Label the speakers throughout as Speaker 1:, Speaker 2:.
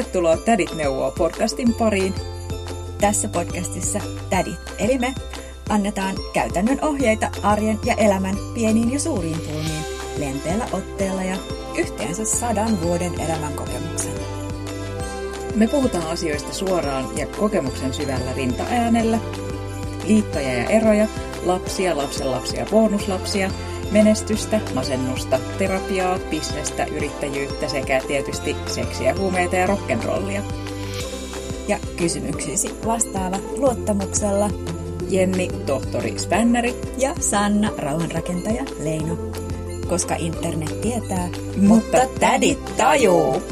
Speaker 1: Tervetuloa Tädit neuvoo podcastin pariin.
Speaker 2: Tässä podcastissa Tädit, eli me, annetaan käytännön ohjeita arjen ja elämän pieniin ja suuriin pulmiin, lempeällä otteella ja yhteensä sadan vuoden elämän kokemuksella.
Speaker 1: Me puhutaan asioista suoraan ja kokemuksen syvällä rintaäänellä. Liittoja ja eroja, lapsia, lapsenlapsia, bonuslapsia, menestystä, masennusta, terapiaa, bisnestä, yrittäjyyttä sekä tietysti seksiä, huumeita ja rock'n'rollia.
Speaker 2: Ja kysymyksiisi vastaavat luottamuksella
Speaker 1: Jenni, tohtori Spänneri
Speaker 2: ja Sanna, rauhanrakentaja Leino. Koska internet tietää,
Speaker 1: mutta tädit tajuu!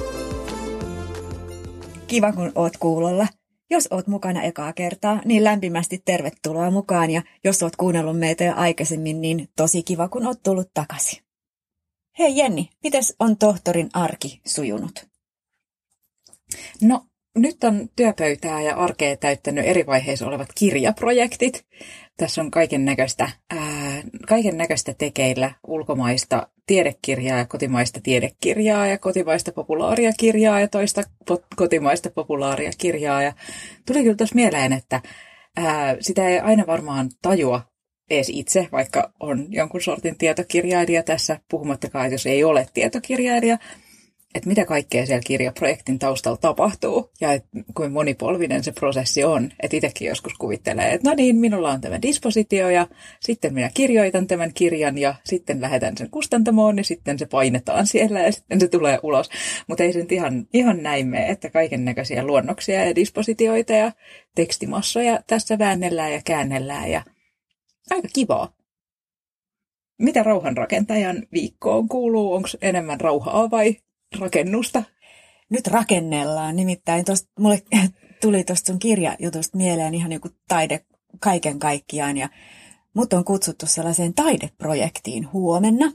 Speaker 2: Kiva, kun oot kuulolla. Jos oot mukana ekaa kertaa, niin lämpimästi tervetuloa mukaan ja jos oot kuunnellut meitä jo aikaisemmin, niin tosi kiva, kun oot tullut takaisin. Hei Jenni, mites on tohtorin arki sujunut?
Speaker 1: No, nyt on työpöytää ja arkea täyttänyt eri vaiheissa olevat kirjaprojektit. Tässä on kaiken näköistä, kaiken näköistä tekeillä ulkomaista tiedekirjaa ja kotimaista tiedekirjaa ja kotimaista populaaria kirjaa ja toista po- kotimaista populaaria kirjaa. Ja tuli kyllä tuossa mieleen, että ää, sitä ei aina varmaan tajua edes itse, vaikka on jonkun sortin tietokirjailija tässä, puhumattakaan, jos ei ole tietokirjailija, että mitä kaikkea siellä kirjaprojektin taustalla tapahtuu ja että kuinka monipolvinen se prosessi on. Että itsekin joskus kuvittelee, että no niin, minulla on tämä dispositio ja sitten minä kirjoitan tämän kirjan ja sitten lähetän sen kustantamoon ja sitten se painetaan siellä ja sitten se tulee ulos. Mutta ei se nyt ihan, ihan näin mene, että kaiken näköisiä luonnoksia ja dispositioita ja tekstimassoja tässä väännellään ja käännellään ja aika kivaa. Mitä rauhanrakentajan viikkoon kuuluu? Onko enemmän rauhaa vai rakennusta?
Speaker 2: Nyt rakennellaan. Nimittäin tosta, mulle tuli tuosta sun kirjajutusta mieleen ihan joku taide kaiken kaikkiaan. Ja mut on kutsuttu sellaiseen taideprojektiin huomenna.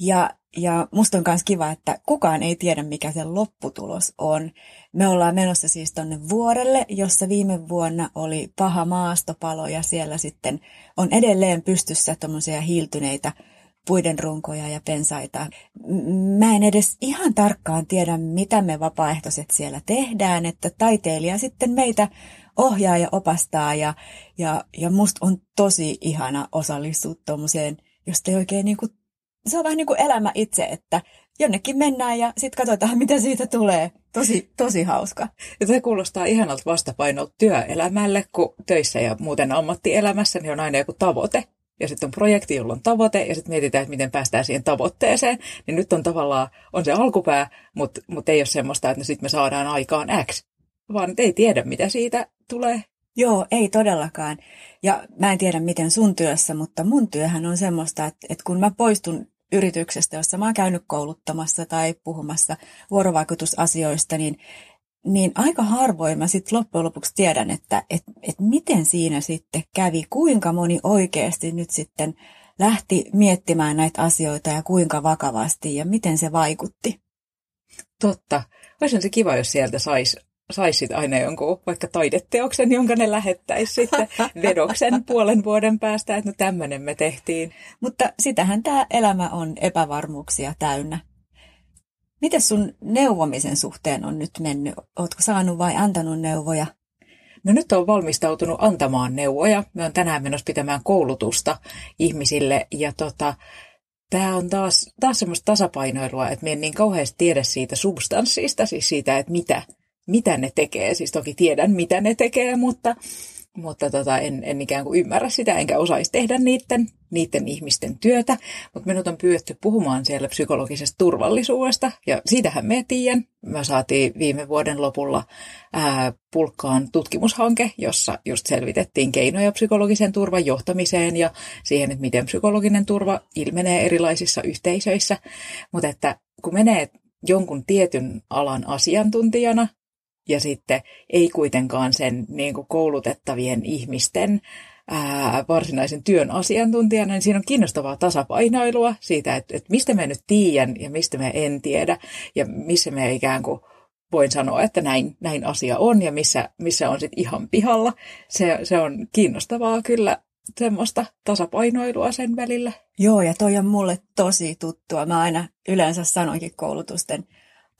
Speaker 2: Ja, ja musta on myös kiva, että kukaan ei tiedä, mikä se lopputulos on. Me ollaan menossa siis tonne vuorelle, jossa viime vuonna oli paha maastopalo ja siellä sitten on edelleen pystyssä tuommoisia hiiltyneitä puiden runkoja ja pensaita. Mä en edes ihan tarkkaan tiedä, mitä me vapaaehtoiset siellä tehdään, että taiteilija sitten meitä ohjaa ja opastaa ja, ja, ja musta on tosi ihana osallistua tuommoiseen, josta ei oikein niin kuin, se on vähän niin kuin elämä itse, että jonnekin mennään ja sitten katsotaan, mitä siitä tulee. Tosi, tosi hauska.
Speaker 1: Ja se kuulostaa ihanalta vastapainolta työelämälle, kun töissä ja muuten ammattielämässä niin on aina joku tavoite ja sitten on projekti, jolla on tavoite, ja sitten mietitään, että miten päästään siihen tavoitteeseen. Niin nyt on tavallaan, on se alkupää, mutta, mutta ei ole semmoista, että sitten me saadaan aikaan X, vaan ei tiedä, mitä siitä tulee.
Speaker 2: Joo, ei todellakaan. Ja mä en tiedä, miten sun työssä, mutta mun työhän on semmoista, että, että kun mä poistun yrityksestä, jossa mä oon käynyt kouluttamassa tai puhumassa vuorovaikutusasioista, niin niin aika harvoin mä sitten loppujen lopuksi tiedän, että et, et miten siinä sitten kävi, kuinka moni oikeasti nyt sitten lähti miettimään näitä asioita ja kuinka vakavasti ja miten se vaikutti.
Speaker 1: Totta. Olisi se kiva, jos sieltä saisi sais aina jonkun vaikka taideteoksen, jonka ne lähettäisi sitten vedoksen puolen vuoden päästä, että no tämmöinen me tehtiin.
Speaker 2: Mutta sitähän tämä elämä on epävarmuuksia täynnä. Miten sun neuvomisen suhteen on nyt mennyt? Ootko saanut vai antanut neuvoja?
Speaker 1: No nyt on valmistautunut antamaan neuvoja. Me on tänään menossa pitämään koulutusta ihmisille ja tota, tämä on taas, taas semmoista tasapainoilua, että me en niin kauheasti tiedä siitä substanssista, siis siitä, että mitä, mitä ne tekee. Siis toki tiedän, mitä ne tekee, mutta mutta tota, en, en ikään kuin ymmärrä sitä, enkä osaisi tehdä niiden, niiden ihmisten työtä. Mutta minut on pyydetty puhumaan siellä psykologisesta turvallisuudesta, ja siitähän me tiedän. Me saatiin viime vuoden lopulla ää, pulkkaan tutkimushanke, jossa just selvitettiin keinoja psykologisen turvan johtamiseen ja siihen, että miten psykologinen turva ilmenee erilaisissa yhteisöissä. Mutta että kun menee jonkun tietyn alan asiantuntijana ja sitten ei kuitenkaan sen niin kuin koulutettavien ihmisten ää, varsinaisen työn asiantuntijana, niin siinä on kiinnostavaa tasapainoilua siitä, että, että mistä mä nyt tiedän ja mistä mä en tiedä ja missä mä ikään kuin voin sanoa, että näin, näin asia on ja missä, missä on sitten ihan pihalla. Se, se on kiinnostavaa kyllä semmoista tasapainoilua sen välillä.
Speaker 2: Joo, ja toi on mulle tosi tuttua. Mä aina yleensä sanoinkin koulutusten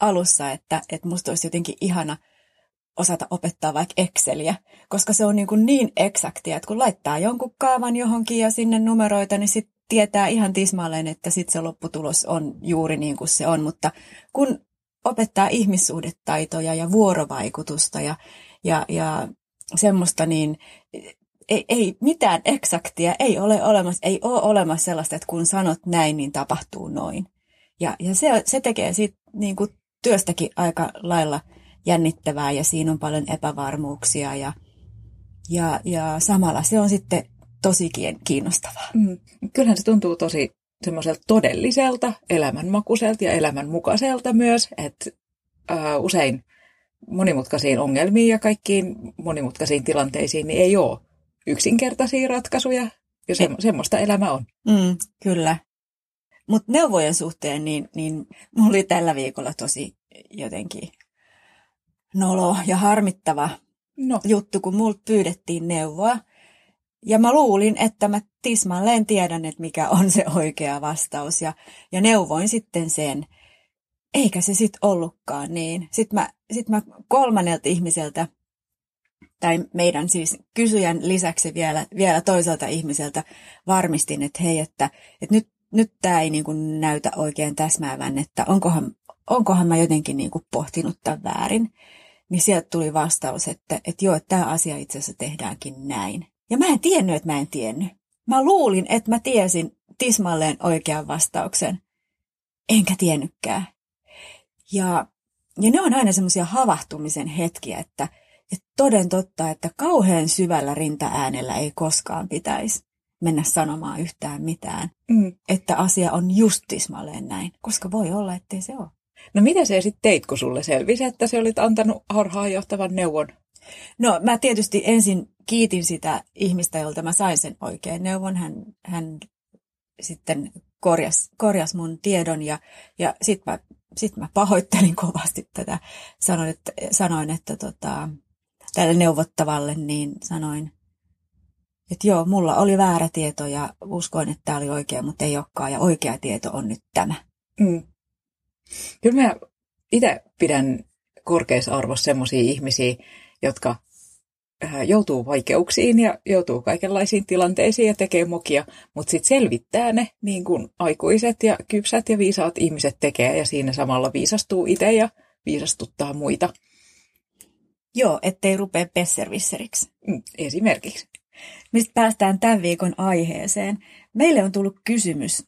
Speaker 2: alussa, että, että musta olisi jotenkin ihana osata opettaa vaikka Exceliä, koska se on niin, kuin niin eksaktia, että kun laittaa jonkun kaavan johonkin ja sinne numeroita, niin sitten tietää ihan tismalleen, että sitten se lopputulos on juuri niin kuin se on, mutta kun opettaa ihmissuhdetaitoja ja vuorovaikutusta ja, ja, ja semmoista, niin ei, ei mitään eksaktia ei ole olemassa, ei ole olemassa sellaista, että kun sanot näin, niin tapahtuu noin. Ja, ja se, se tekee siitä niin kuin työstäkin aika lailla jännittävää ja siinä on paljon epävarmuuksia ja, ja, ja samalla se on sitten tosi kiinnostavaa. Mm.
Speaker 1: Kyllähän se tuntuu tosi semmoiselta todelliselta, elämänmakuiselta ja elämänmukaiselta myös, että ää, usein monimutkaisiin ongelmiin ja kaikkiin monimutkaisiin tilanteisiin niin ei ole yksinkertaisia ratkaisuja, ja se, semmoista elämä on.
Speaker 2: Mm, kyllä. Mutta neuvojen suhteen, niin, niin mulla oli tällä viikolla tosi jotenkin nolo ja harmittava no. juttu, kun multa pyydettiin neuvoa. Ja mä luulin, että mä tismalleen tiedän, että mikä on se oikea vastaus. Ja, ja neuvoin sitten sen. Eikä se sitten ollutkaan niin. Sitten mä, sit mä kolmannelta ihmiseltä, tai meidän siis kysyjän lisäksi vielä, vielä toiselta ihmiseltä varmistin, että hei, että, että nyt, nyt tämä ei niin kuin näytä oikein täsmäävän, että onkohan, onkohan mä jotenkin niin kuin pohtinut tämän väärin. Niin sieltä tuli vastaus, että, että joo, että tämä asia itse asiassa tehdäänkin näin. Ja mä en tiennyt, että mä en tiennyt. Mä luulin, että mä tiesin tismalleen oikean vastauksen. Enkä tiennytkään. Ja, ja ne on aina semmoisia havahtumisen hetkiä, että, että toden totta, että kauhean syvällä rintaäänellä ei koskaan pitäisi mennä sanomaan yhtään mitään. Mm. Että asia on just tismalleen näin, koska voi olla, ettei se ole.
Speaker 1: No mitä se sitten teit, kun sulle selvisi, että se olit antanut johtavan neuvon?
Speaker 2: No mä tietysti ensin kiitin sitä ihmistä, jolta mä sain sen oikein neuvon. Hän, hän sitten korjas, korjas mun tiedon ja, ja sitten mä, sit mä pahoittelin kovasti tätä. Sanoin, että, sanoin, että tota, tälle neuvottavalle, niin sanoin, että joo, mulla oli väärä tieto ja uskoin, että tämä oli oikea, mutta ei olekaan ja oikea tieto on nyt tämä. Mm.
Speaker 1: Kyllä mä itse pidän korkeassa arvossa sellaisia ihmisiä, jotka äh, joutuu vaikeuksiin ja joutuu kaikenlaisiin tilanteisiin ja tekee mokia, mutta sitten selvittää ne niin kuin aikuiset ja kypsät ja viisaat ihmiset tekee ja siinä samalla viisastuu itse ja viisastuttaa muita.
Speaker 2: Joo, ettei rupea pesservisseriksi.
Speaker 1: Mm, esimerkiksi.
Speaker 2: Mistä päästään tämän viikon aiheeseen. Meille on tullut kysymys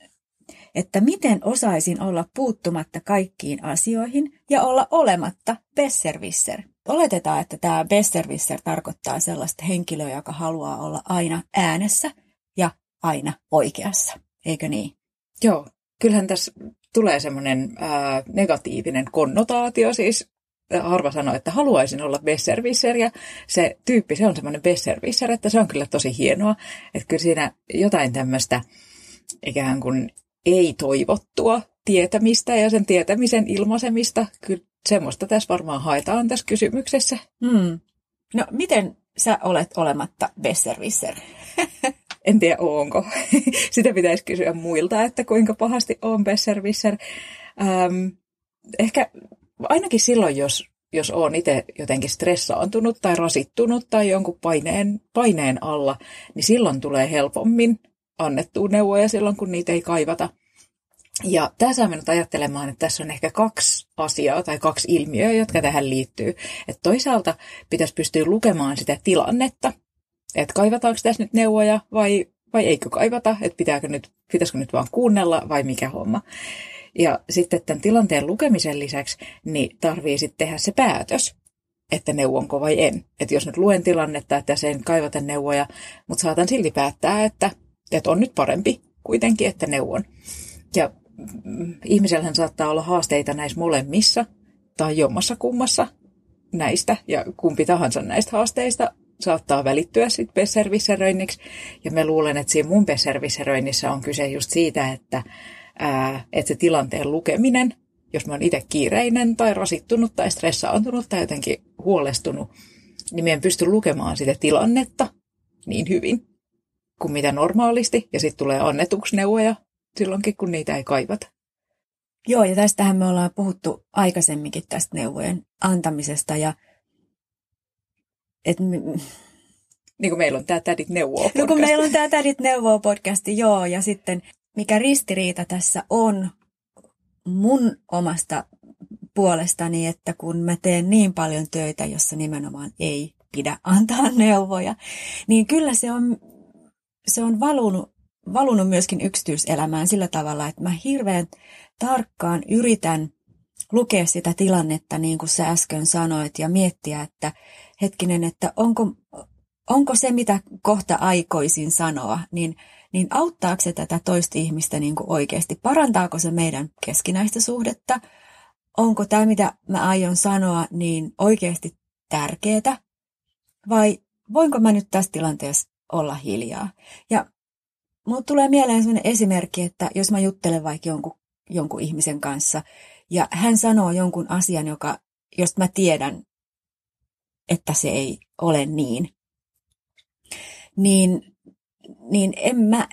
Speaker 2: että miten osaisin olla puuttumatta kaikkiin asioihin ja olla olematta besservisser. Oletetaan, että tämä besservisser tarkoittaa sellaista henkilöä, joka haluaa olla aina äänessä ja aina oikeassa. Eikö niin?
Speaker 1: Joo, kyllähän tässä tulee semmoinen negatiivinen konnotaatio, siis harva sanoo, että haluaisin olla besservisser ja se tyyppi, se on semmoinen besservisser, että se on kyllä tosi hienoa, että kyllä siinä jotain tämmöistä ikään kuin ei-toivottua tietämistä ja sen tietämisen ilmaisemista. Kyllä semmoista tässä varmaan haetaan tässä kysymyksessä.
Speaker 2: Hmm. No miten sä olet olematta besserwisser?
Speaker 1: en tiedä onko. Sitä pitäisi kysyä muilta, että kuinka pahasti on besserwisser. Ähm, ehkä ainakin silloin, jos, jos on itse jotenkin stressaantunut tai rasittunut tai jonkun paineen, paineen alla, niin silloin tulee helpommin annettua neuvoja silloin, kun niitä ei kaivata. Ja tämä saa minut ajattelemaan, että tässä on ehkä kaksi asiaa tai kaksi ilmiöä, jotka tähän liittyy. Että toisaalta pitäisi pystyä lukemaan sitä tilannetta, että kaivataanko tässä nyt neuvoja vai, vai eikö kaivata, että pitääkö nyt, pitäisikö nyt vaan kuunnella vai mikä homma. Ja sitten tämän tilanteen lukemisen lisäksi niin tarvii sitten tehdä se päätös, että neuvonko vai en. Että jos nyt luen tilannetta, että sen kaivata neuvoja, mutta saatan silti päättää, että että on nyt parempi kuitenkin, että neuvon. Ja mm, ihmisellähän saattaa olla haasteita näissä molemmissa tai jommassa kummassa näistä, ja kumpi tahansa näistä haasteista saattaa välittyä sitten besservisseröinniksi. Ja mä luulen, että siinä mun besservisseröinnissä on kyse just siitä, että, ää, että se tilanteen lukeminen, jos mä oon itse kiireinen tai rasittunut tai stressaantunut tai jotenkin huolestunut, niin mä en pysty lukemaan sitä tilannetta niin hyvin, kuin mitä normaalisti, ja sitten tulee annetuksi neuvoja silloinkin, kun niitä ei kaivata.
Speaker 2: Joo, ja tästähän me ollaan puhuttu aikaisemminkin tästä neuvojen antamisesta ja et,
Speaker 1: niin kuin meillä on tämä Tädit neuvoo podcast.
Speaker 2: No kun meillä on tämä Tädit neuvoo podcasti, joo. Ja sitten mikä ristiriita tässä on mun omasta puolestani, että kun mä teen niin paljon töitä, jossa nimenomaan ei pidä antaa neuvoja, niin kyllä se on, se on valunut, valunut myöskin yksityiselämään sillä tavalla, että mä hirveän tarkkaan yritän lukea sitä tilannetta, niin kuin sä äsken sanoit, ja miettiä, että hetkinen, että onko, onko se, mitä kohta aikoisin sanoa, niin, niin auttaako se tätä toista ihmistä niin kuin oikeasti? Parantaako se meidän keskinäistä suhdetta? Onko tämä, mitä mä aion sanoa, niin oikeasti tärkeää? Vai voinko mä nyt tässä tilanteessa olla hiljaa? Ja mulle tulee mieleen sellainen esimerkki, että jos mä juttelen vaikka jonkun, jonkun ihmisen kanssa, ja hän sanoo jonkun asian, joka, josta mä tiedän, että se ei ole niin, niin, niin en mä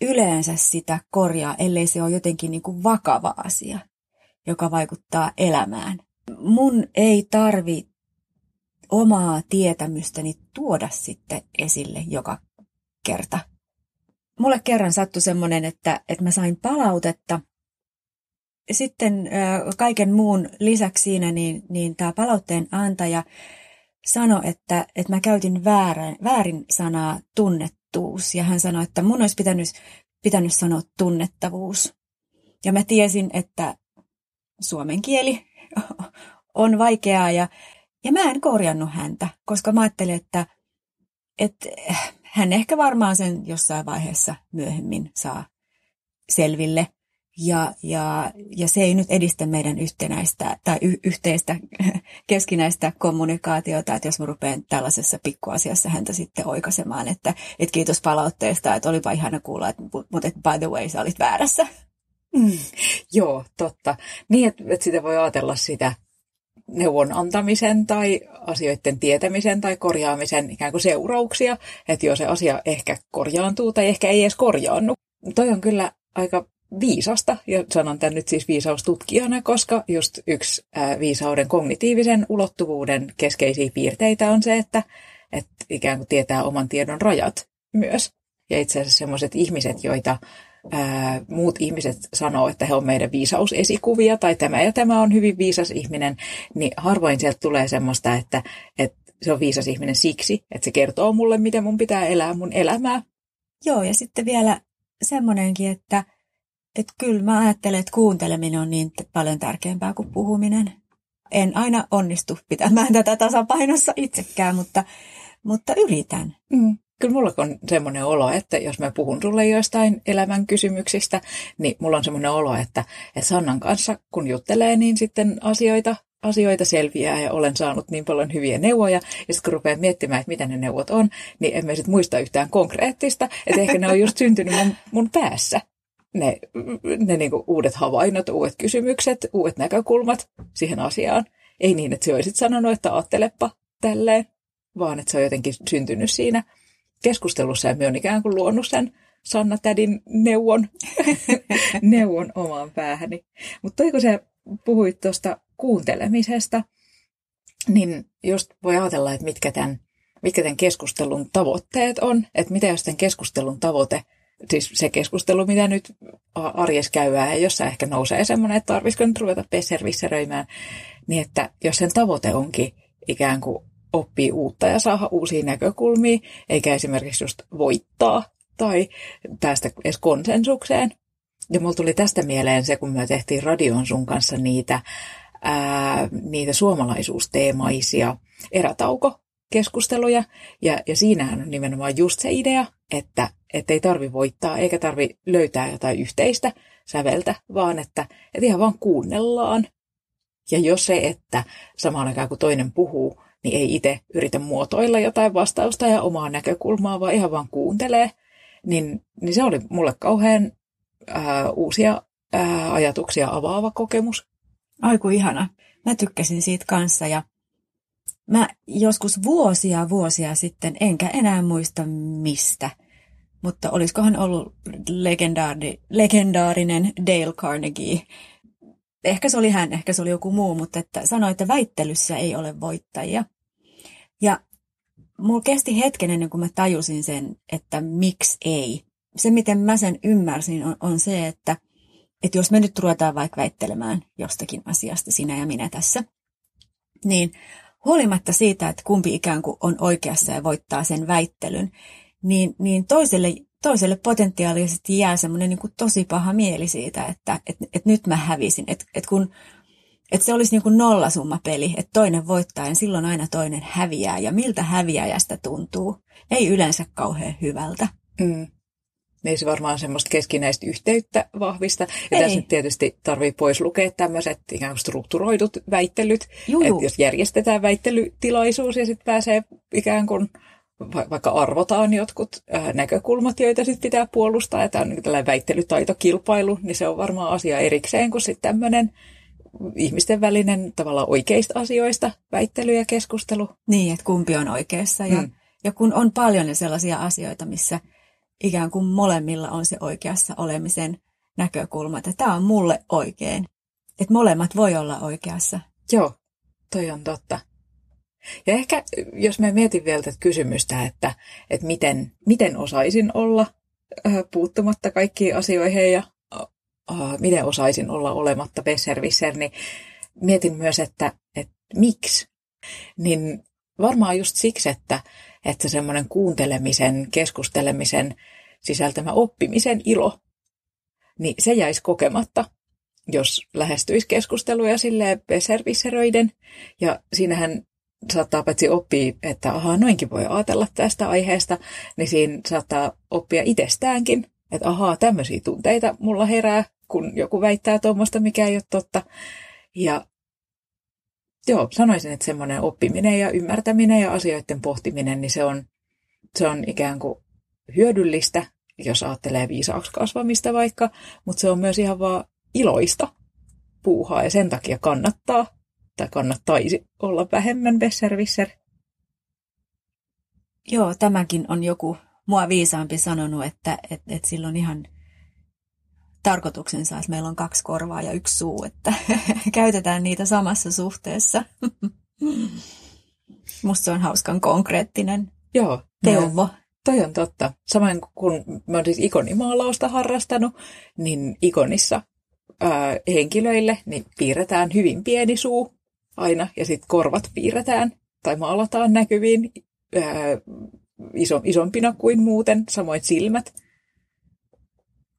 Speaker 2: yleensä sitä korjaa, ellei se ole jotenkin niin kuin vakava asia, joka vaikuttaa elämään. Mun ei tarvi omaa tietämystäni tuoda sitten esille joka kerta. Mulle kerran sattui semmoinen, että, että mä sain palautetta. Sitten kaiken muun lisäksi siinä, niin, niin tämä palautteen antaja sanoi, että, että mä käytin väärin, väärin sanaa tunnettuus. Ja hän sanoi, että mun olisi pitänyt, pitänyt sanoa tunnettavuus. Ja mä tiesin, että suomen kieli on vaikeaa ja, ja mä en korjannut häntä, koska mä ajattelin, että, että hän ehkä varmaan sen jossain vaiheessa myöhemmin saa selville. Ja, ja, ja se ei nyt edistä meidän yhtenäistä tai y- yhteistä keskinäistä kommunikaatiota, että jos mä rupean tällaisessa pikkuasiassa häntä sitten oikaisemaan, että, että kiitos palautteesta, että olipa ihana kuulla, että, mutta että by the way, sä olit väärässä.
Speaker 1: Mm, joo, totta. Niin, että, että sitä voi ajatella sitä neuvon antamisen tai asioiden tietämisen tai korjaamisen ikään kuin seurauksia, että jo se asia ehkä korjaantuu tai ehkä ei edes korjaannu. Toi on kyllä aika viisasta, ja sanon tämän nyt siis viisaustutkijana, koska just yksi viisauden kognitiivisen ulottuvuuden keskeisiä piirteitä on se, että, että ikään kuin tietää oman tiedon rajat myös. Ja itse asiassa sellaiset ihmiset, joita ää, muut ihmiset sanoo, että he on meidän viisausesikuvia tai tämä ja tämä on hyvin viisas ihminen, niin harvoin sieltä tulee semmoista, että, että se on viisas ihminen siksi, että se kertoo mulle, miten mun pitää elää mun elämää.
Speaker 2: Joo, ja sitten vielä semmoinenkin, että että kyllä mä ajattelen, että kuunteleminen on niin paljon tärkeämpää kuin puhuminen. En aina onnistu pitämään tätä tasapainossa itsekään, mutta, mutta yritän.
Speaker 1: Mm. Kyllä mulla on semmoinen olo, että jos mä puhun sulle joistain elämän kysymyksistä, niin mulla on semmoinen olo, että, että Sannan kanssa kun juttelee, niin sitten asioita, asioita selviää ja olen saanut niin paljon hyviä neuvoja. Ja sitten kun rupean miettimään, että mitä ne neuvot on, niin en mä sitten muista yhtään konkreettista. Että ehkä ne on just syntynyt mun, mun päässä ne, ne niin uudet havainnot, uudet kysymykset, uudet näkökulmat siihen asiaan. Ei niin, että se olisit sanonut, että ajattelepa tälleen, vaan että se on jotenkin syntynyt siinä keskustelussa ja myön ikään kuin luonut sen Sanna Tädin neuvon, neuvon omaan päähäni. Mutta kun sä puhuit tuosta kuuntelemisesta, niin just voi ajatella, että mitkä tämän, mitkä tämän keskustelun tavoitteet on. Että mitä jos tämän keskustelun tavoite – siis se keskustelu, mitä nyt arjessa käydään, ja jossa ehkä nousee semmoinen, että tarvitsisiko nyt ruveta pesservisseröimään, niin että jos sen tavoite onkin ikään kuin oppii uutta ja saada uusia näkökulmia, eikä esimerkiksi just voittaa tai päästä edes konsensukseen. Ja mulla tuli tästä mieleen se, kun me tehtiin radion sun kanssa niitä, ää, niitä suomalaisuusteemaisia erätauko keskusteluja. Ja, ja siinähän on nimenomaan just se idea, että ei tarvi voittaa eikä tarvi löytää jotain yhteistä säveltä, vaan että, että ihan vaan kuunnellaan. Ja jos se, että samaan aikaan kun toinen puhuu, niin ei itse yritä muotoilla jotain vastausta ja omaa näkökulmaa, vaan ihan vaan kuuntelee, niin, niin se oli mulle kauhean ää, uusia ää, ajatuksia avaava kokemus.
Speaker 2: Aiku ihana. Mä tykkäsin siitä kanssa ja Mä joskus vuosia vuosia sitten, enkä enää muista mistä, mutta olisikohan ollut legendaari, legendaarinen Dale Carnegie ehkä se oli hän, ehkä se oli joku muu, mutta että sanoi, että väittelyssä ei ole voittajia. Ja mulla kesti hetken ennen kuin mä tajusin sen, että miksi ei. Se, miten mä sen ymmärsin, on, on se, että, että jos me nyt ruvetaan vaikka väittelemään jostakin asiasta, sinä ja minä tässä, niin huolimatta siitä, että kumpi ikään kuin on oikeassa ja voittaa sen väittelyn, niin, niin toiselle, toiselle potentiaalisesti jää semmoinen niin tosi paha mieli siitä, että et, et nyt mä hävisin. Että et kun että se olisi niin kuin peli, että toinen voittaa ja silloin aina toinen häviää. Ja miltä häviäjästä tuntuu? Ei yleensä kauhean hyvältä.
Speaker 1: Mm. Ei se varmaan semmoista keskinäistä yhteyttä vahvista. Ja Ei. tässä nyt tietysti tarvii pois lukea tämmöiset ikään kuin strukturoidut väittelyt. Että jos järjestetään väittelytilaisuus ja sitten pääsee ikään kuin vaikka arvotaan jotkut äh, näkökulmat, joita sitten pitää puolustaa, että on niin tällainen väittelytaitokilpailu, niin se on varmaan asia erikseen kuin sitten tämmöinen ihmisten välinen tavallaan oikeista asioista väittely ja keskustelu.
Speaker 2: Niin, että kumpi on oikeassa. Ja, mm. ja kun on paljon sellaisia asioita, missä ikään kuin molemmilla on se oikeassa olemisen näkökulma, että tämä on mulle oikein. Että molemmat voi olla oikeassa.
Speaker 1: Joo, toi on totta. Ja ehkä jos mä mietin vielä tätä kysymystä, että, että miten, miten osaisin olla puuttumatta kaikkiin asioihin ja uh, miten osaisin olla olematta besservisser, niin mietin myös, että, että miksi. Niin varmaan just siksi, että, että semmoinen kuuntelemisen, keskustelemisen sisältämä oppimisen ilo, niin se jäisi kokematta, jos lähestyisi keskusteluja silleen besservisseröiden. Ja siinähän saattaa paitsi oppia, että ahaa, noinkin voi ajatella tästä aiheesta, niin siinä saattaa oppia itsestäänkin, että ahaa, tämmöisiä tunteita mulla herää, kun joku väittää tuommoista, mikä ei ole totta. Ja joo, sanoisin, että semmoinen oppiminen ja ymmärtäminen ja asioiden pohtiminen, niin se on, se on ikään kuin hyödyllistä, jos ajattelee viisaaksi kasvamista vaikka, mutta se on myös ihan vaan iloista puuhaa ja sen takia kannattaa tai kannattaisi olla vähemmän besservisser.
Speaker 2: Joo, tämäkin on joku mua viisaampi sanonut, että, että, että silloin ihan tarkoituksensa, että meillä on kaksi korvaa ja yksi suu, että käytetään niitä samassa suhteessa. Musta se on hauskan konkreettinen
Speaker 1: Joo,
Speaker 2: teuvo.
Speaker 1: Toi on totta. Samoin kun mä oon siis ikonimaalausta harrastanut, niin ikonissa ää, henkilöille niin piirretään hyvin pieni suu aina, ja sitten korvat piirretään tai maalataan näkyviin ää, iso, isompina kuin muuten, samoin silmät.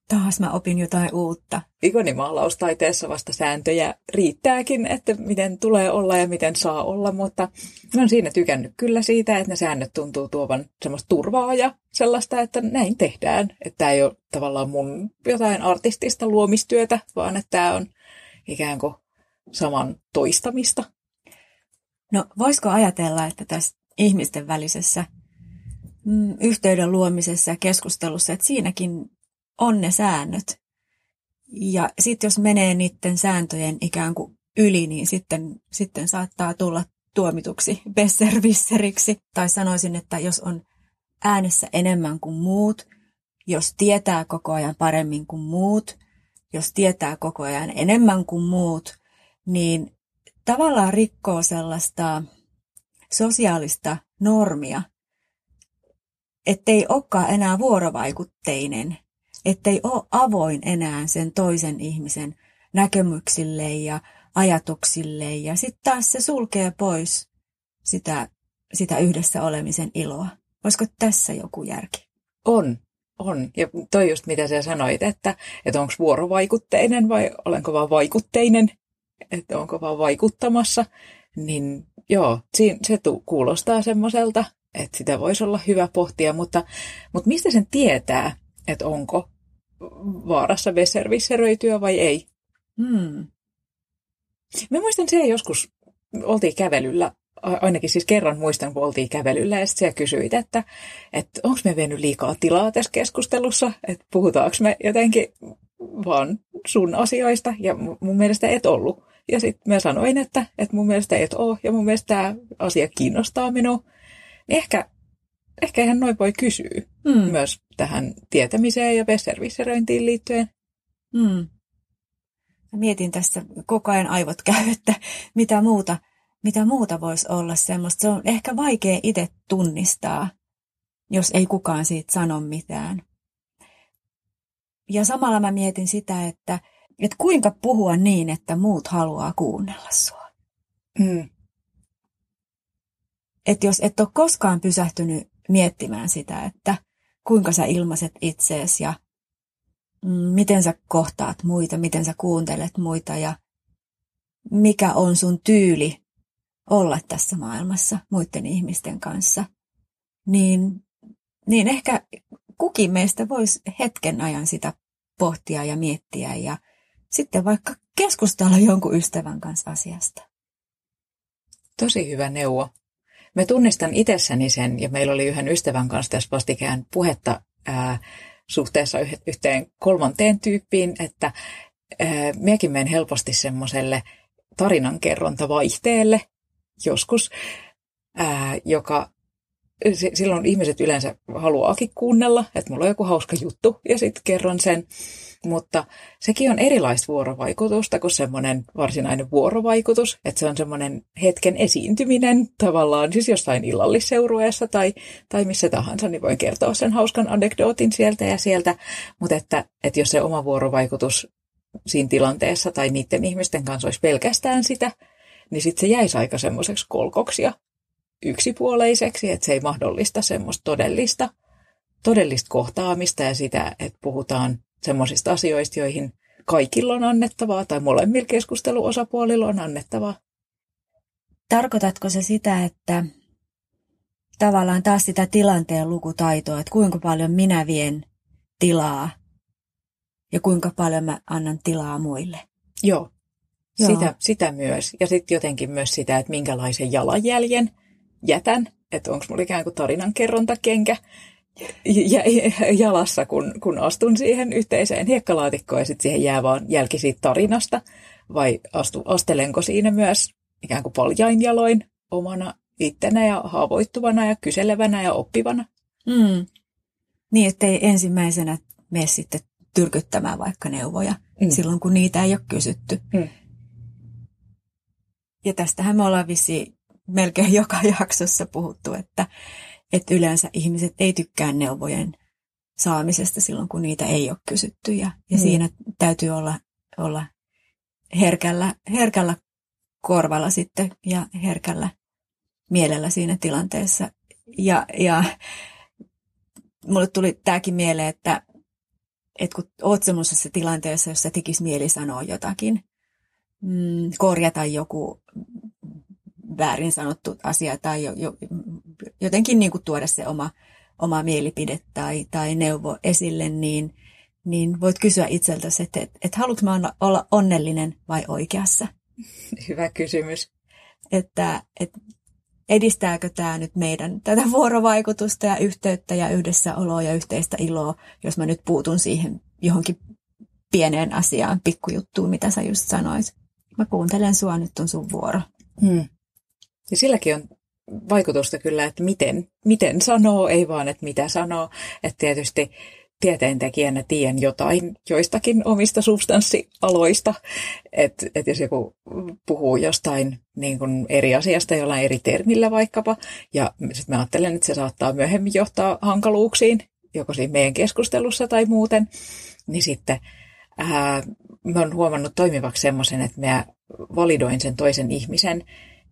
Speaker 2: Taas mä opin jotain uutta.
Speaker 1: Ikonimaalaustaiteessa vasta sääntöjä riittääkin, että miten tulee olla ja miten saa olla, mutta mä oon siinä tykännyt kyllä siitä, että ne säännöt tuntuu tuovan semmoista turvaa ja sellaista, että näin tehdään. Että tämä ei ole tavallaan mun jotain artistista luomistyötä, vaan että tämä on ikään kuin saman toistamista.
Speaker 2: No voisiko ajatella, että tässä ihmisten välisessä mm, yhteyden luomisessa ja keskustelussa, että siinäkin on ne säännöt. Ja sitten jos menee niiden sääntöjen ikään kuin yli, niin sitten, sitten saattaa tulla tuomituksi besservisseriksi. Tai sanoisin, että jos on äänessä enemmän kuin muut, jos tietää koko ajan paremmin kuin muut, jos tietää koko ajan enemmän kuin muut, niin tavallaan rikkoo sellaista sosiaalista normia, ettei olekaan enää vuorovaikutteinen, ettei ole avoin enää sen toisen ihmisen näkemyksille ja ajatuksille ja sitten taas se sulkee pois sitä, sitä yhdessä olemisen iloa. Olisiko tässä joku järki?
Speaker 1: On, on. Ja toi just mitä sä sanoit, että, että onko vuorovaikutteinen vai olenko vaan vaikutteinen, että onko vaan vaikuttamassa, niin joo, se kuulostaa semmoiselta, että sitä voisi olla hyvä pohtia, mutta, mutta mistä sen tietää, että onko vaarassa besservisseröityä vai ei.
Speaker 2: Hmm.
Speaker 1: Mä muistan se joskus, oltiin kävelyllä, ainakin siis kerran muistan, kun oltiin kävelyllä ja sitten kysyit, että, että onko me vienyt liikaa tilaa tässä keskustelussa, että puhutaanko me jotenkin vaan sun asioista ja mun mielestä et ollut. Ja sitten mä sanoin, että, että mun mielestä et ole ja mun mielestä tämä asia kiinnostaa minua. Niin ehkä ehkä ihan noin voi kysyä mm. myös tähän tietämiseen ja besservisseröintiin liittyen.
Speaker 2: Mm. mietin tässä koko ajan aivot käy, että mitä muuta, mitä muuta voisi olla semmoista. Se on ehkä vaikea itse tunnistaa, jos ei kukaan siitä sano mitään. Ja samalla mä mietin sitä, että, että kuinka puhua niin, että muut haluaa kuunnella sua. Mm. Että jos et ole koskaan pysähtynyt miettimään sitä, että kuinka sä ilmaiset itseesi ja mm, miten sä kohtaat muita, miten sä kuuntelet muita ja mikä on sun tyyli olla tässä maailmassa muiden ihmisten kanssa, niin, niin ehkä kukin meistä voisi hetken ajan sitä pohtia ja miettiä ja sitten vaikka keskustella jonkun ystävän kanssa asiasta.
Speaker 1: Tosi hyvä neuvo. Mä tunnistan itsessäni sen, ja meillä oli yhden ystävän kanssa tässä vastikään puhetta ää, suhteessa yhteen kolmanteen tyyppiin, että ää, menen helposti semmoiselle tarinankerrontavaihteelle joskus, ää, joka silloin ihmiset yleensä haluaakin kuunnella, että mulla on joku hauska juttu ja sitten kerron sen. Mutta sekin on erilaista vuorovaikutusta kuin semmoinen varsinainen vuorovaikutus, että se on semmoinen hetken esiintyminen tavallaan, siis jostain illallisseurueessa tai, tai missä tahansa, niin voin kertoa sen hauskan anekdootin sieltä ja sieltä, mutta että, että jos se oma vuorovaikutus siinä tilanteessa tai niiden ihmisten kanssa olisi pelkästään sitä, niin sitten se jäisi aika semmoiseksi kolkoksi ja yksipuoleiseksi, että se ei mahdollista semmoista todellista, todellista kohtaamista ja sitä, että puhutaan semmoisista asioista, joihin kaikilla on annettavaa tai molemmilla keskusteluosapuolilla on annettavaa.
Speaker 2: Tarkoitatko se sitä, että tavallaan taas sitä tilanteen lukutaitoa, että kuinka paljon minä vien tilaa ja kuinka paljon mä annan tilaa muille?
Speaker 1: Joo, Joo. Sitä, sitä myös. Ja sitten jotenkin myös sitä, että minkälaisen jalanjäljen jätän, että onko mulla ikään kuin tarinankerrontakenkä jalassa, kun, kun astun siihen yhteiseen hiekkalaatikkoon ja sitten siihen jää vaan jälki siitä tarinasta, vai astu, astelenko siinä myös ikään kuin paljain jaloin omana ittenä ja haavoittuvana ja kyselevänä ja oppivana.
Speaker 2: Mm. Niin, ettei ensimmäisenä mene sitten tyrkyttämään vaikka neuvoja mm. silloin, kun niitä ei ole kysytty. Mm. Ja tästähän me ollaan vissi melkein joka jaksossa puhuttu, että, että yleensä ihmiset ei tykkää neuvojen saamisesta silloin, kun niitä ei ole kysytty. Ja, ja mm. siinä täytyy olla, olla herkällä, herkällä korvalla sitten ja herkällä mielellä siinä tilanteessa. Ja, ja mulle tuli tämäkin mieleen, että, että kun oot semmoisessa tilanteessa, jossa tekisi mieli sanoa jotakin, mm, korjata joku väärin sanottu asia tai jo, jo, jotenkin niin kuin tuoda se oma, oma mielipide tai, tai neuvo esille, niin, niin voit kysyä itseltäsi, että, että, että haluatko mä olla onnellinen vai oikeassa?
Speaker 1: Hyvä kysymys.
Speaker 2: Että, että edistääkö tämä nyt meidän tätä vuorovaikutusta ja yhteyttä ja yhdessäoloa ja yhteistä iloa, jos mä nyt puutun siihen johonkin pieneen asiaan, pikkujuttuun, mitä sä just sanoit. Mä kuuntelen sua, nyt on sun vuoro. Hmm.
Speaker 1: Ja silläkin on vaikutusta kyllä, että miten, miten sanoo, ei vaan, että mitä sanoo. Että tietysti tieteentekijänä tiedän jotain joistakin omista substanssialoista, että, että jos joku puhuu jostain niin kuin eri asiasta jollain eri termillä vaikkapa, ja sitten mä ajattelen, että se saattaa myöhemmin johtaa hankaluuksiin, joko siinä meidän keskustelussa tai muuten, niin sitten ää, mä oon huomannut toimivaksi semmoisen, että mä validoin sen toisen ihmisen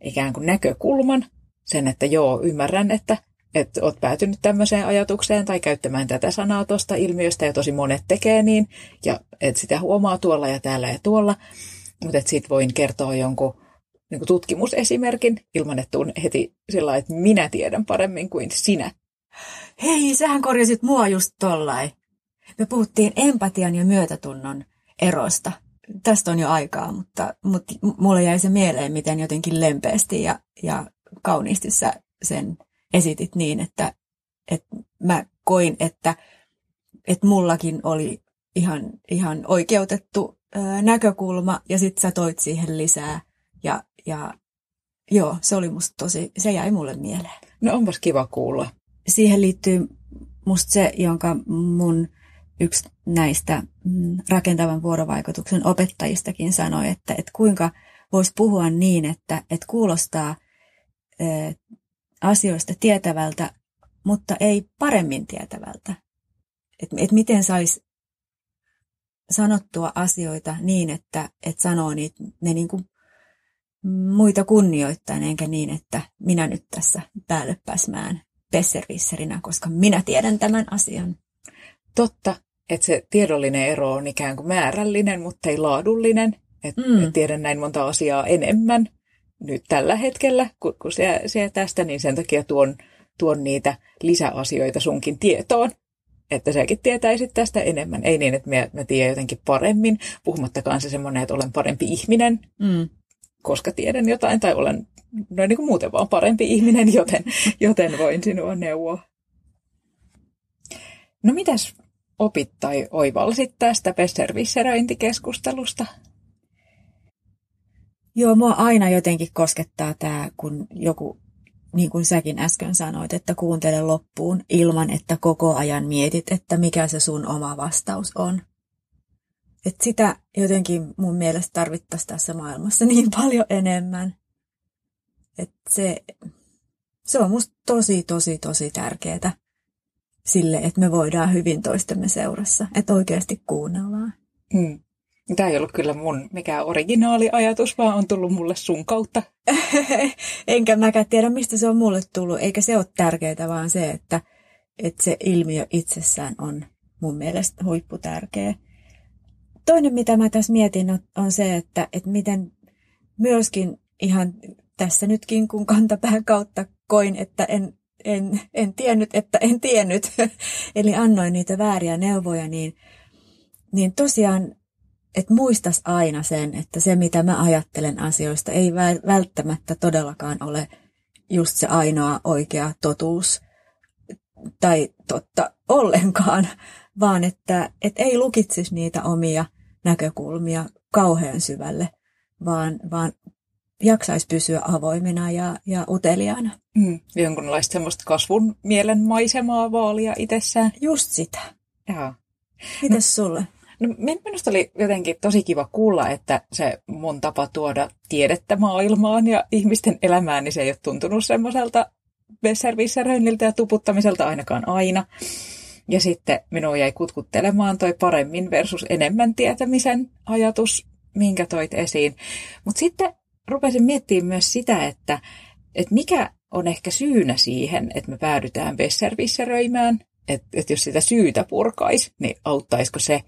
Speaker 1: ikään kuin näkökulman, sen, että joo, ymmärrän, että, että oot päätynyt tämmöiseen ajatukseen tai käyttämään tätä sanaa tuosta ilmiöstä, ja tosi monet tekee niin, ja että sitä huomaa tuolla ja täällä ja tuolla, mutta että sit voin kertoa jonkun niin tutkimusesimerkin ilman, että tuun heti sillä että minä tiedän paremmin kuin sinä.
Speaker 2: Hei, sähän korjasit mua just tollain. Me puhuttiin empatian ja myötätunnon erosta tästä on jo aikaa, mutta, mutta mulle jäi se mieleen, miten jotenkin lempeästi ja, ja kauniisti sä sen esitit niin, että, että mä koin, että, että mullakin oli ihan, ihan oikeutettu näkökulma ja sit sä toit siihen lisää ja, ja joo, se oli musta tosi, se jäi mulle mieleen.
Speaker 1: No onpas kiva kuulla.
Speaker 2: Siihen liittyy musta se, jonka mun yksi näistä mm, rakentavan vuorovaikutuksen opettajistakin sanoi, että, että kuinka voisi puhua niin, että, että kuulostaa asioista tietävältä, mutta ei paremmin tietävältä. Että et miten saisi sanottua asioita niin, että, että sanoo niitä, ne niin kuin muita kunnioittain, enkä niin, että minä nyt tässä päälle pääsmään pesservisserinä, koska minä tiedän tämän asian.
Speaker 1: Totta, että se tiedollinen ero on ikään kuin määrällinen, mutta ei laadullinen. Että mm. et tiedän näin monta asiaa enemmän nyt tällä hetkellä, kun, kun se, se tästä, niin sen takia tuon, tuon niitä lisäasioita sunkin tietoon että säkin tietäisit tästä enemmän. Ei niin, että mä, mä tiedän jotenkin paremmin, puhumattakaan se semmoinen, että olen parempi ihminen, mm. koska tiedän jotain, tai olen noin niin kuin muuten vaan parempi ihminen, joten, joten voin sinua neuvoa. No mitäs opit tai oivalsit tästä pesservisseröintikeskustelusta?
Speaker 2: Joo, mua aina jotenkin koskettaa tämä, kun joku niin kuin säkin äsken sanoit, että kuuntele loppuun ilman, että koko ajan mietit, että mikä se sun oma vastaus on. Et sitä jotenkin mun mielestä tarvittaisiin tässä maailmassa niin paljon enemmän. Et se, se on musta tosi, tosi, tosi tärkeää sille, että me voidaan hyvin toistemme seurassa, että oikeasti kuunnellaan.
Speaker 1: Hmm. Tämä ei ollut kyllä mun mikään originaali ajatus, vaan on tullut mulle sun kautta.
Speaker 2: Enkä mäkään tiedä, mistä se on mulle tullut, eikä se ole tärkeää, vaan se, että, että se ilmiö itsessään on mun mielestä huipputärkeä. Toinen, mitä mä tässä mietin, on se, että, että miten myöskin ihan tässä nytkin, kun kantapään kautta koin, että en, en, en tiennyt, että en tiennyt, eli annoin niitä vääriä neuvoja, niin, niin tosiaan että muistas aina sen, että se mitä mä ajattelen asioista ei välttämättä todellakaan ole just se ainoa oikea totuus tai totta ollenkaan, vaan että et ei lukitsisi niitä omia näkökulmia kauhean syvälle, vaan, vaan jaksaisi pysyä avoimena ja, ja uteliaana.
Speaker 1: Mm, jonkunlaista semmoista kasvun mielen maisemaa vaalia itsessään.
Speaker 2: Just sitä.
Speaker 1: Jaa.
Speaker 2: Mites no, sulle?
Speaker 1: No, minusta oli jotenkin tosi kiva kuulla, että se mun tapa tuoda tiedettä maailmaan ja ihmisten elämään, niin se ei ole tuntunut semmoiselta besservisseröinniltä ja tuputtamiselta ainakaan aina. Ja sitten minua jäi kutkuttelemaan toi paremmin versus enemmän tietämisen ajatus, minkä toit esiin. Mutta sitten rupesin miettimään myös sitä, että, että mikä on ehkä syynä siihen, että me päädytään besservisseröimään. Että, että jos sitä syytä purkaisi, niin auttaisiko se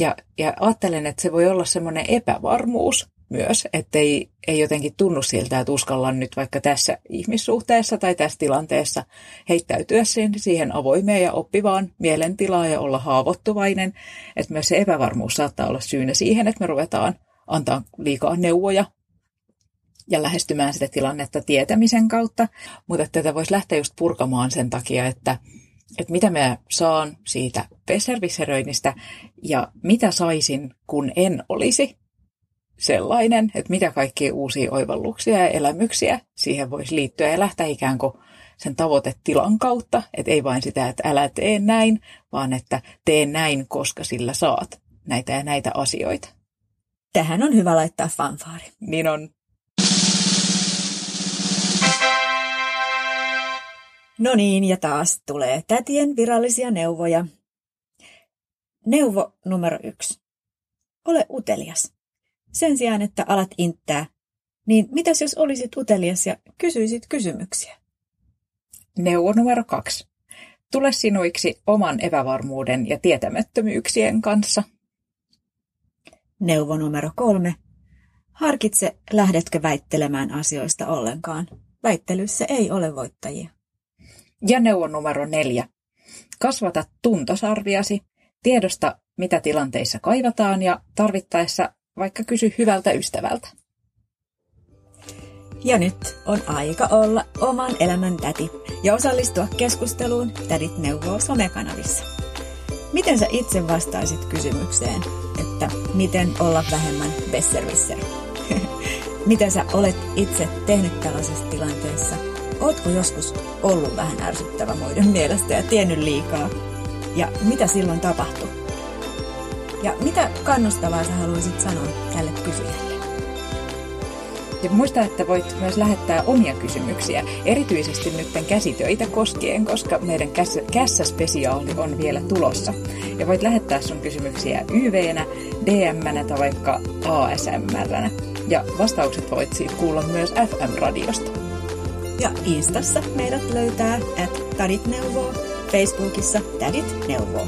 Speaker 1: ja, ja ajattelen, että se voi olla semmoinen epävarmuus myös, että ei, jotenkin tunnu siltä, että uskallan nyt vaikka tässä ihmissuhteessa tai tässä tilanteessa heittäytyä siihen avoimeen ja oppivaan mielentilaan ja olla haavoittuvainen. Että myös se epävarmuus saattaa olla syynä siihen, että me ruvetaan antaa liikaa neuvoja ja lähestymään sitä tilannetta tietämisen kautta, mutta tätä voisi lähteä just purkamaan sen takia, että että mitä mä saan siitä pesservisseröinnistä ja mitä saisin, kun en olisi sellainen, että mitä kaikkia uusia oivalluksia ja elämyksiä siihen voisi liittyä ja lähteä ikään kuin sen tavoitetilan kautta, että ei vain sitä, että älä tee näin, vaan että tee näin, koska sillä saat näitä ja näitä asioita.
Speaker 2: Tähän on hyvä laittaa fanfaari.
Speaker 1: Niin on.
Speaker 2: No niin, ja taas tulee tätien virallisia neuvoja. Neuvo numero yksi. Ole utelias. Sen sijaan, että alat inttää, niin mitäs jos olisit utelias ja kysyisit kysymyksiä?
Speaker 1: Neuvo numero kaksi. Tule sinuiksi oman epävarmuuden ja tietämättömyyksien kanssa.
Speaker 2: Neuvo numero kolme. Harkitse, lähdetkö väittelemään asioista ollenkaan. Väittelyssä ei ole voittajia.
Speaker 1: Ja neuvon numero neljä. Kasvata tuntosarviasi, tiedosta mitä tilanteissa kaivataan ja tarvittaessa vaikka kysy hyvältä ystävältä.
Speaker 2: Ja nyt on aika olla oman elämän täti ja osallistua keskusteluun Tädit neuvoo somekanavissa. Miten sä itse vastaisit kysymykseen, että miten olla vähemmän besserwisser? miten sä olet itse tehnyt tällaisessa tilanteessa – Ootko joskus ollut vähän ärsyttävä muiden mielestä ja tiennyt liikaa? Ja mitä silloin tapahtui? Ja mitä kannustavaa sä haluaisit sanoa tälle kysyjälle?
Speaker 1: Ja muista, että voit myös lähettää omia kysymyksiä, erityisesti nyt käsitöitä koskien, koska meidän kässäspesiaali on vielä tulossa. Ja voit lähettää sun kysymyksiä YV-nä, DM-nä tai vaikka ASMR-nä. Ja vastaukset voit siitä kuulla myös FM-radiosta.
Speaker 2: Ja Instassa meidät löytää at Tadit Neuvoo, Facebookissa Tadit Neuvoo.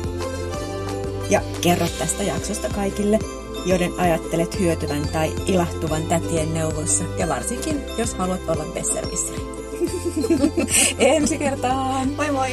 Speaker 2: Ja kerro tästä jaksosta kaikille, joiden ajattelet hyötyvän tai ilahtuvan tätien neuvoissa, ja varsinkin, jos haluat olla besservisseri.
Speaker 1: Ensi kertaan!
Speaker 2: Moi moi!